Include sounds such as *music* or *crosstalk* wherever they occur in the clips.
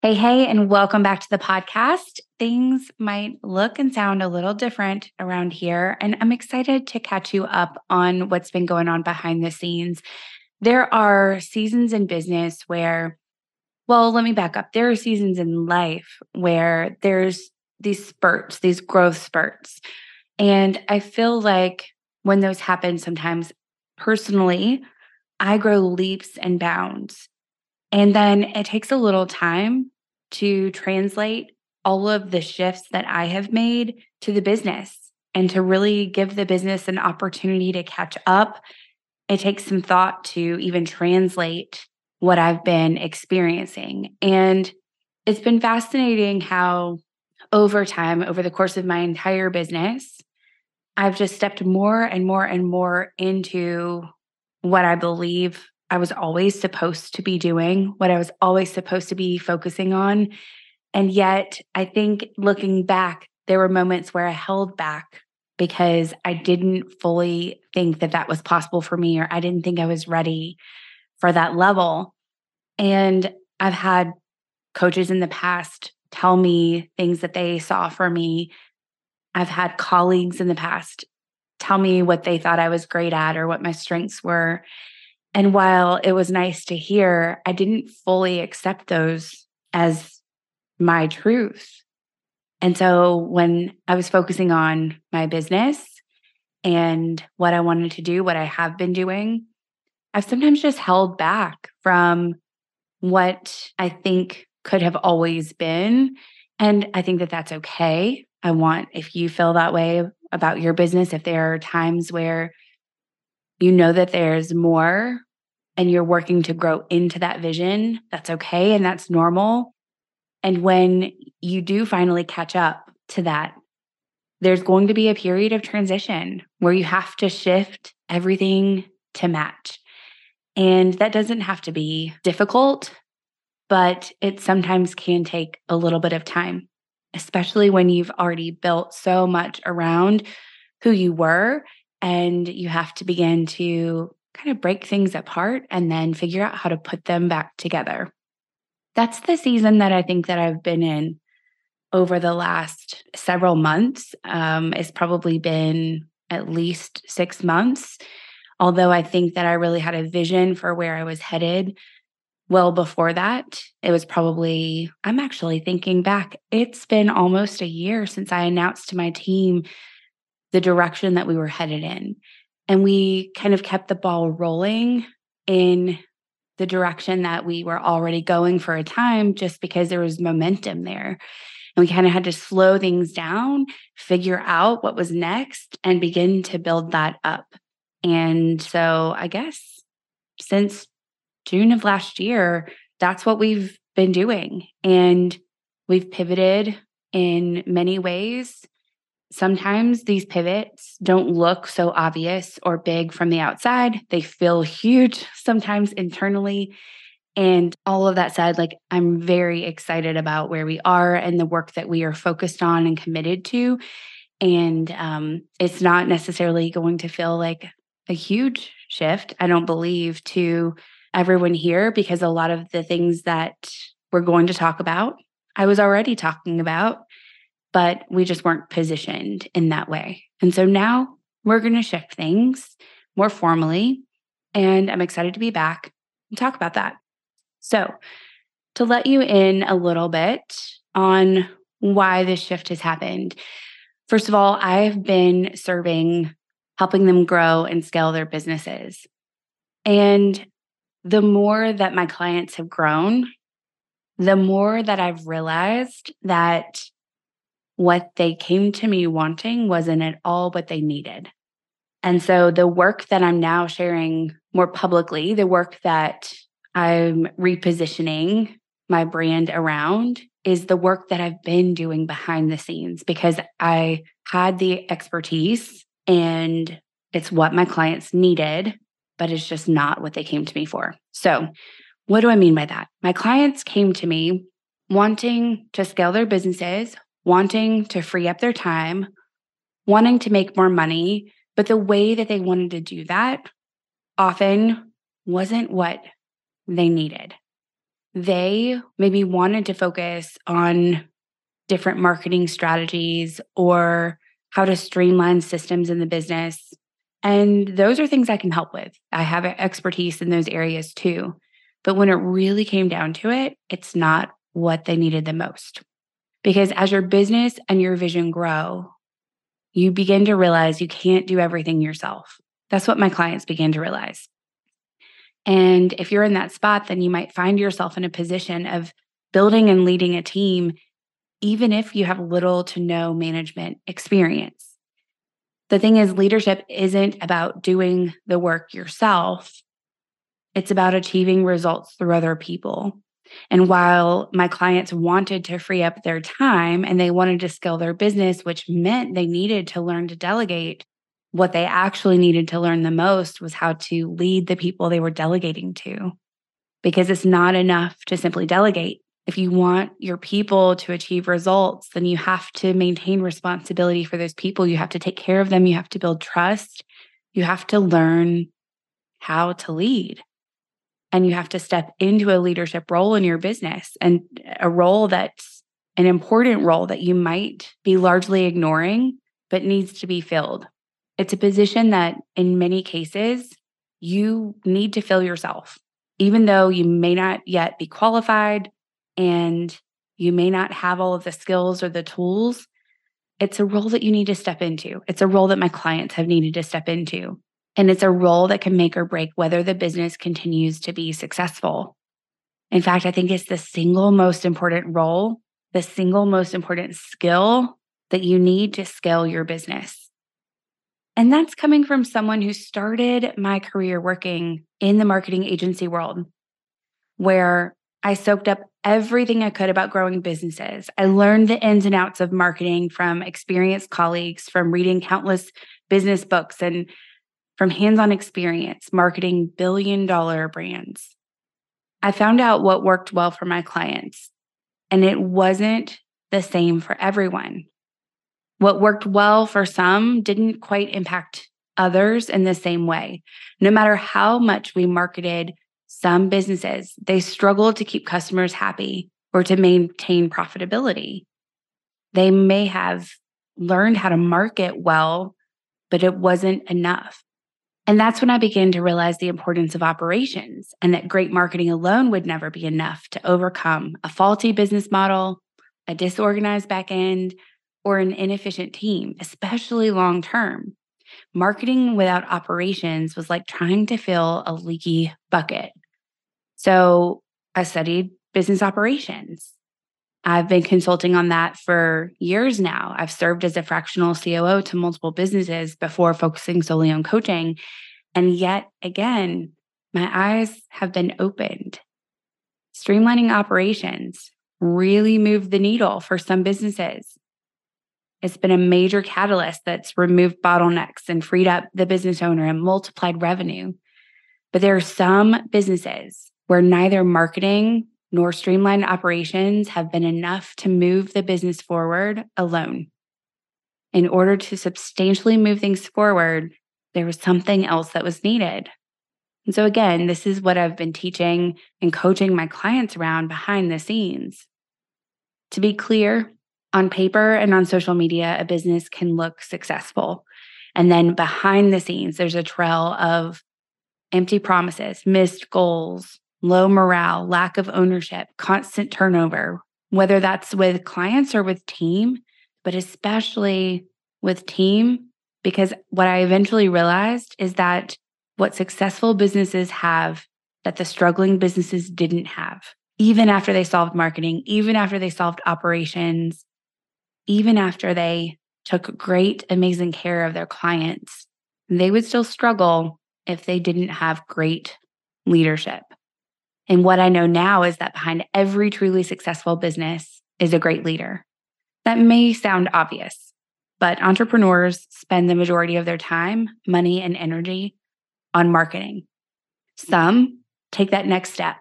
Hey, hey, and welcome back to the podcast. Things might look and sound a little different around here, and I'm excited to catch you up on what's been going on behind the scenes. There are seasons in business where, well, let me back up. There are seasons in life where there's these spurts, these growth spurts. And I feel like when those happen, sometimes personally, I grow leaps and bounds and then it takes a little time to translate all of the shifts that I have made to the business and to really give the business an opportunity to catch up. It takes some thought to even translate what I've been experiencing. And it's been fascinating how, over time, over the course of my entire business, I've just stepped more and more and more into what I believe I was always supposed to be doing, what I was always supposed to be focusing on. And yet, I think looking back, there were moments where I held back because I didn't fully think that that was possible for me, or I didn't think I was ready for that level. And I've had coaches in the past tell me things that they saw for me. I've had colleagues in the past tell me what they thought I was great at or what my strengths were. And while it was nice to hear, I didn't fully accept those as my truth. And so when I was focusing on my business and what I wanted to do, what I have been doing, I've sometimes just held back from what I think could have always been. And I think that that's okay. I want, if you feel that way about your business, if there are times where you know that there's more and you're working to grow into that vision, that's okay and that's normal. And when you do finally catch up to that, there's going to be a period of transition where you have to shift everything to match. And that doesn't have to be difficult, but it sometimes can take a little bit of time, especially when you've already built so much around who you were and you have to begin to kind of break things apart and then figure out how to put them back together. That's the season that I think that I've been in over the last several months. Um, it's probably been at least six months. Although I think that I really had a vision for where I was headed well before that. It was probably, I'm actually thinking back, it's been almost a year since I announced to my team the direction that we were headed in. And we kind of kept the ball rolling in the direction that we were already going for a time just because there was momentum there. And we kind of had to slow things down, figure out what was next, and begin to build that up. And so I guess since June of last year, that's what we've been doing. And we've pivoted in many ways sometimes these pivots don't look so obvious or big from the outside. They feel huge *laughs* sometimes internally. And all of that said, like I'm very excited about where we are and the work that we are focused on and committed to. And um, it's not necessarily going to feel like a huge shift, I don't believe, to everyone here because a lot of the things that we're going to talk about, I was already talking about but we just weren't positioned in that way. And so now we're going to shift things more formally. And I'm excited to be back and talk about that. So, to let you in a little bit on why this shift has happened. First of all, I've been serving helping them grow and scale their businesses. And the more that my clients have grown, the more that I've realized that what they came to me wanting wasn't at all what they needed. And so the work that I'm now sharing more publicly, the work that I'm repositioning my brand around is the work that I've been doing behind the scenes because I had the expertise and it's what my clients needed, but it's just not what they came to me for. So, what do I mean by that? My clients came to me wanting to scale their businesses, wanting to free up their time, wanting to make more money, but the way that they wanted to do that often wasn't what they needed. They maybe wanted to focus on different marketing strategies or how to streamline systems in the business. And those are things I can help with. I have expertise in those areas too. But when it really came down to it, it's not what they needed the most. Because as your business and your vision grow, you begin to realize you can't do everything yourself. That's what my clients began to realize. And if you're in that spot, then you might find yourself in a position of building and leading a team, even if you have little to no management experience. The thing is, leadership isn't about doing the work yourself, it's about achieving results through other people. And while my clients wanted to free up their time and they wanted to scale their business, which meant they needed to learn to delegate, what they actually needed to learn the most was how to lead the people they were delegating to. Because it's not enough to simply delegate. If you want your people to achieve results, then you have to maintain responsibility for those people. You have to take care of them. You have to build trust. You have to learn how to lead. And you have to step into a leadership role in your business and a role that's an important role that you might be largely ignoring, but needs to be filled. It's a position that in many cases you need to fill yourself, even though you may not yet be qualified and you may not have all of the skills or the tools. It's a role that you need to step into. It's a role that my clients have needed to step into. And it's a role that can make or break whether the business continues to be successful. In fact, I think it's the single most important role, the single most important skill that you need to scale your business. And that's coming from someone who started my career working in the marketing agency world, where I soaked up everything I could about growing businesses. I learned the ins and outs of marketing from experienced colleagues, from reading countless business books, and from hands on experience marketing billion dollar brands. I found out what worked well for my clients, and it wasn't the same for everyone. What worked well for some didn't quite impact others in the same way. No matter how much we marketed some businesses, they struggled to keep customers happy or to maintain profitability. They may have learned how to market well, but it wasn't enough. And that's when I began to realize the importance of operations and that great marketing alone would never be enough to overcome a faulty business model, a disorganized back end, or an inefficient team, especially long term. Marketing without operations was like trying to fill a leaky bucket. So I studied business operations. I've been consulting on that for years now. I've served as a fractional COO to multiple businesses before focusing solely on coaching. And yet again, my eyes have been opened. Streamlining operations really moved the needle for some businesses. It's been a major catalyst that's removed bottlenecks and freed up the business owner and multiplied revenue. But there are some businesses where neither marketing nor streamlined operations have been enough to move the business forward alone. In order to substantially move things forward, there was something else that was needed. And so, again, this is what I've been teaching and coaching my clients around behind the scenes. To be clear, on paper and on social media, a business can look successful. And then behind the scenes, there's a trail of empty promises, missed goals, low morale, lack of ownership, constant turnover, whether that's with clients or with team, but especially with team, Because what I eventually realized is that what successful businesses have that the struggling businesses didn't have, even after they solved marketing, even after they solved operations, even after they took great, amazing care of their clients, they would still struggle if they didn't have great leadership. And what I know now is that behind every truly successful business is a great leader. That may sound obvious, but entrepreneurs spend the majority of their time, money, and energy on marketing. Some take that next step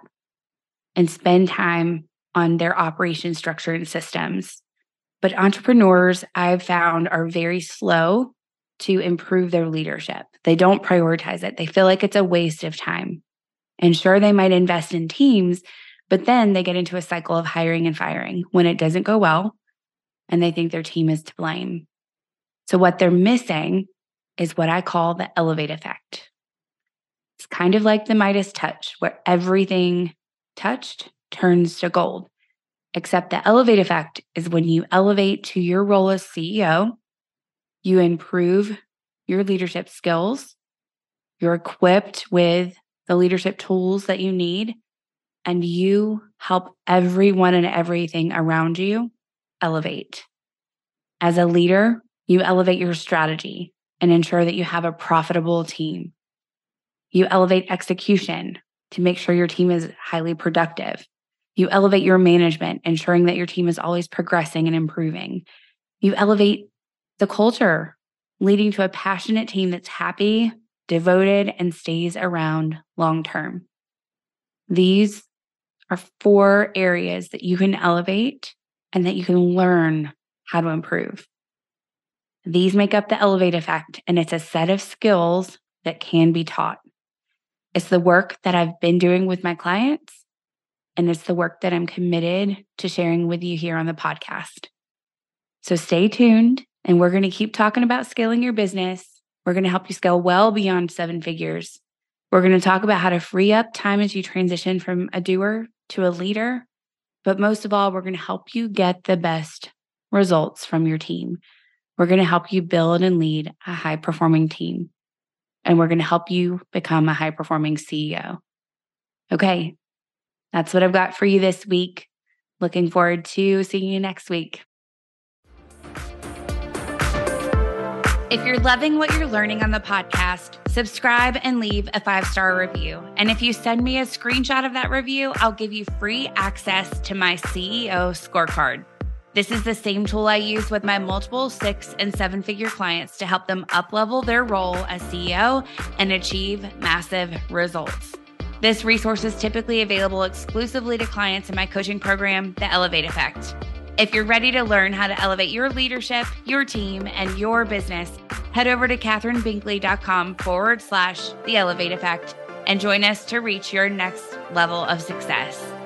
and spend time on their operation structure and systems. But entrepreneurs, I've found, are very slow to improve their leadership. They don't prioritize it, they feel like it's a waste of time. And sure, they might invest in teams, but then they get into a cycle of hiring and firing when it doesn't go well and they think their team is to blame. So, what they're missing is what I call the elevate effect. It's kind of like the Midas touch, where everything touched turns to gold. Except the elevate effect is when you elevate to your role as CEO, you improve your leadership skills, you're equipped with the leadership tools that you need, and you help everyone and everything around you elevate. As a leader, you elevate your strategy and ensure that you have a profitable team. You elevate execution to make sure your team is highly productive. You elevate your management, ensuring that your team is always progressing and improving. You elevate the culture, leading to a passionate team that's happy, devoted, and stays around long term. These are four areas that you can elevate and that you can learn how to improve. These make up the elevate effect, and it's a set of skills that can be taught. It's the work that I've been doing with my clients, and it's the work that I'm committed to sharing with you here on the podcast. So stay tuned, and we're going to keep talking about scaling your business. We're going to help you scale well beyond seven figures. We're going to talk about how to free up time as you transition from a doer to a leader but most of all, we're going to help you get the best results from your team. We're going to help you build and lead a high performing team. And we're going to help you become a high performing CEO. Okay, that's what I've got for you this week. Looking forward to seeing you next week. If you're loving what you're learning on the podcast, subscribe and leave a five star review. And if you send me a screenshot of that review, I'll give you free access to my CEO scorecard. This is the same tool I use with my multiple six and seven figure clients to help them uplevel their role as CEO and achieve massive results. This resource is typically available exclusively to clients in my coaching program, The Elevate Effect. If you're ready to learn how to elevate your leadership, your team, and your business, head over to kathrynbinkley.com forward slash the elevate effect and join us to reach your next level of success.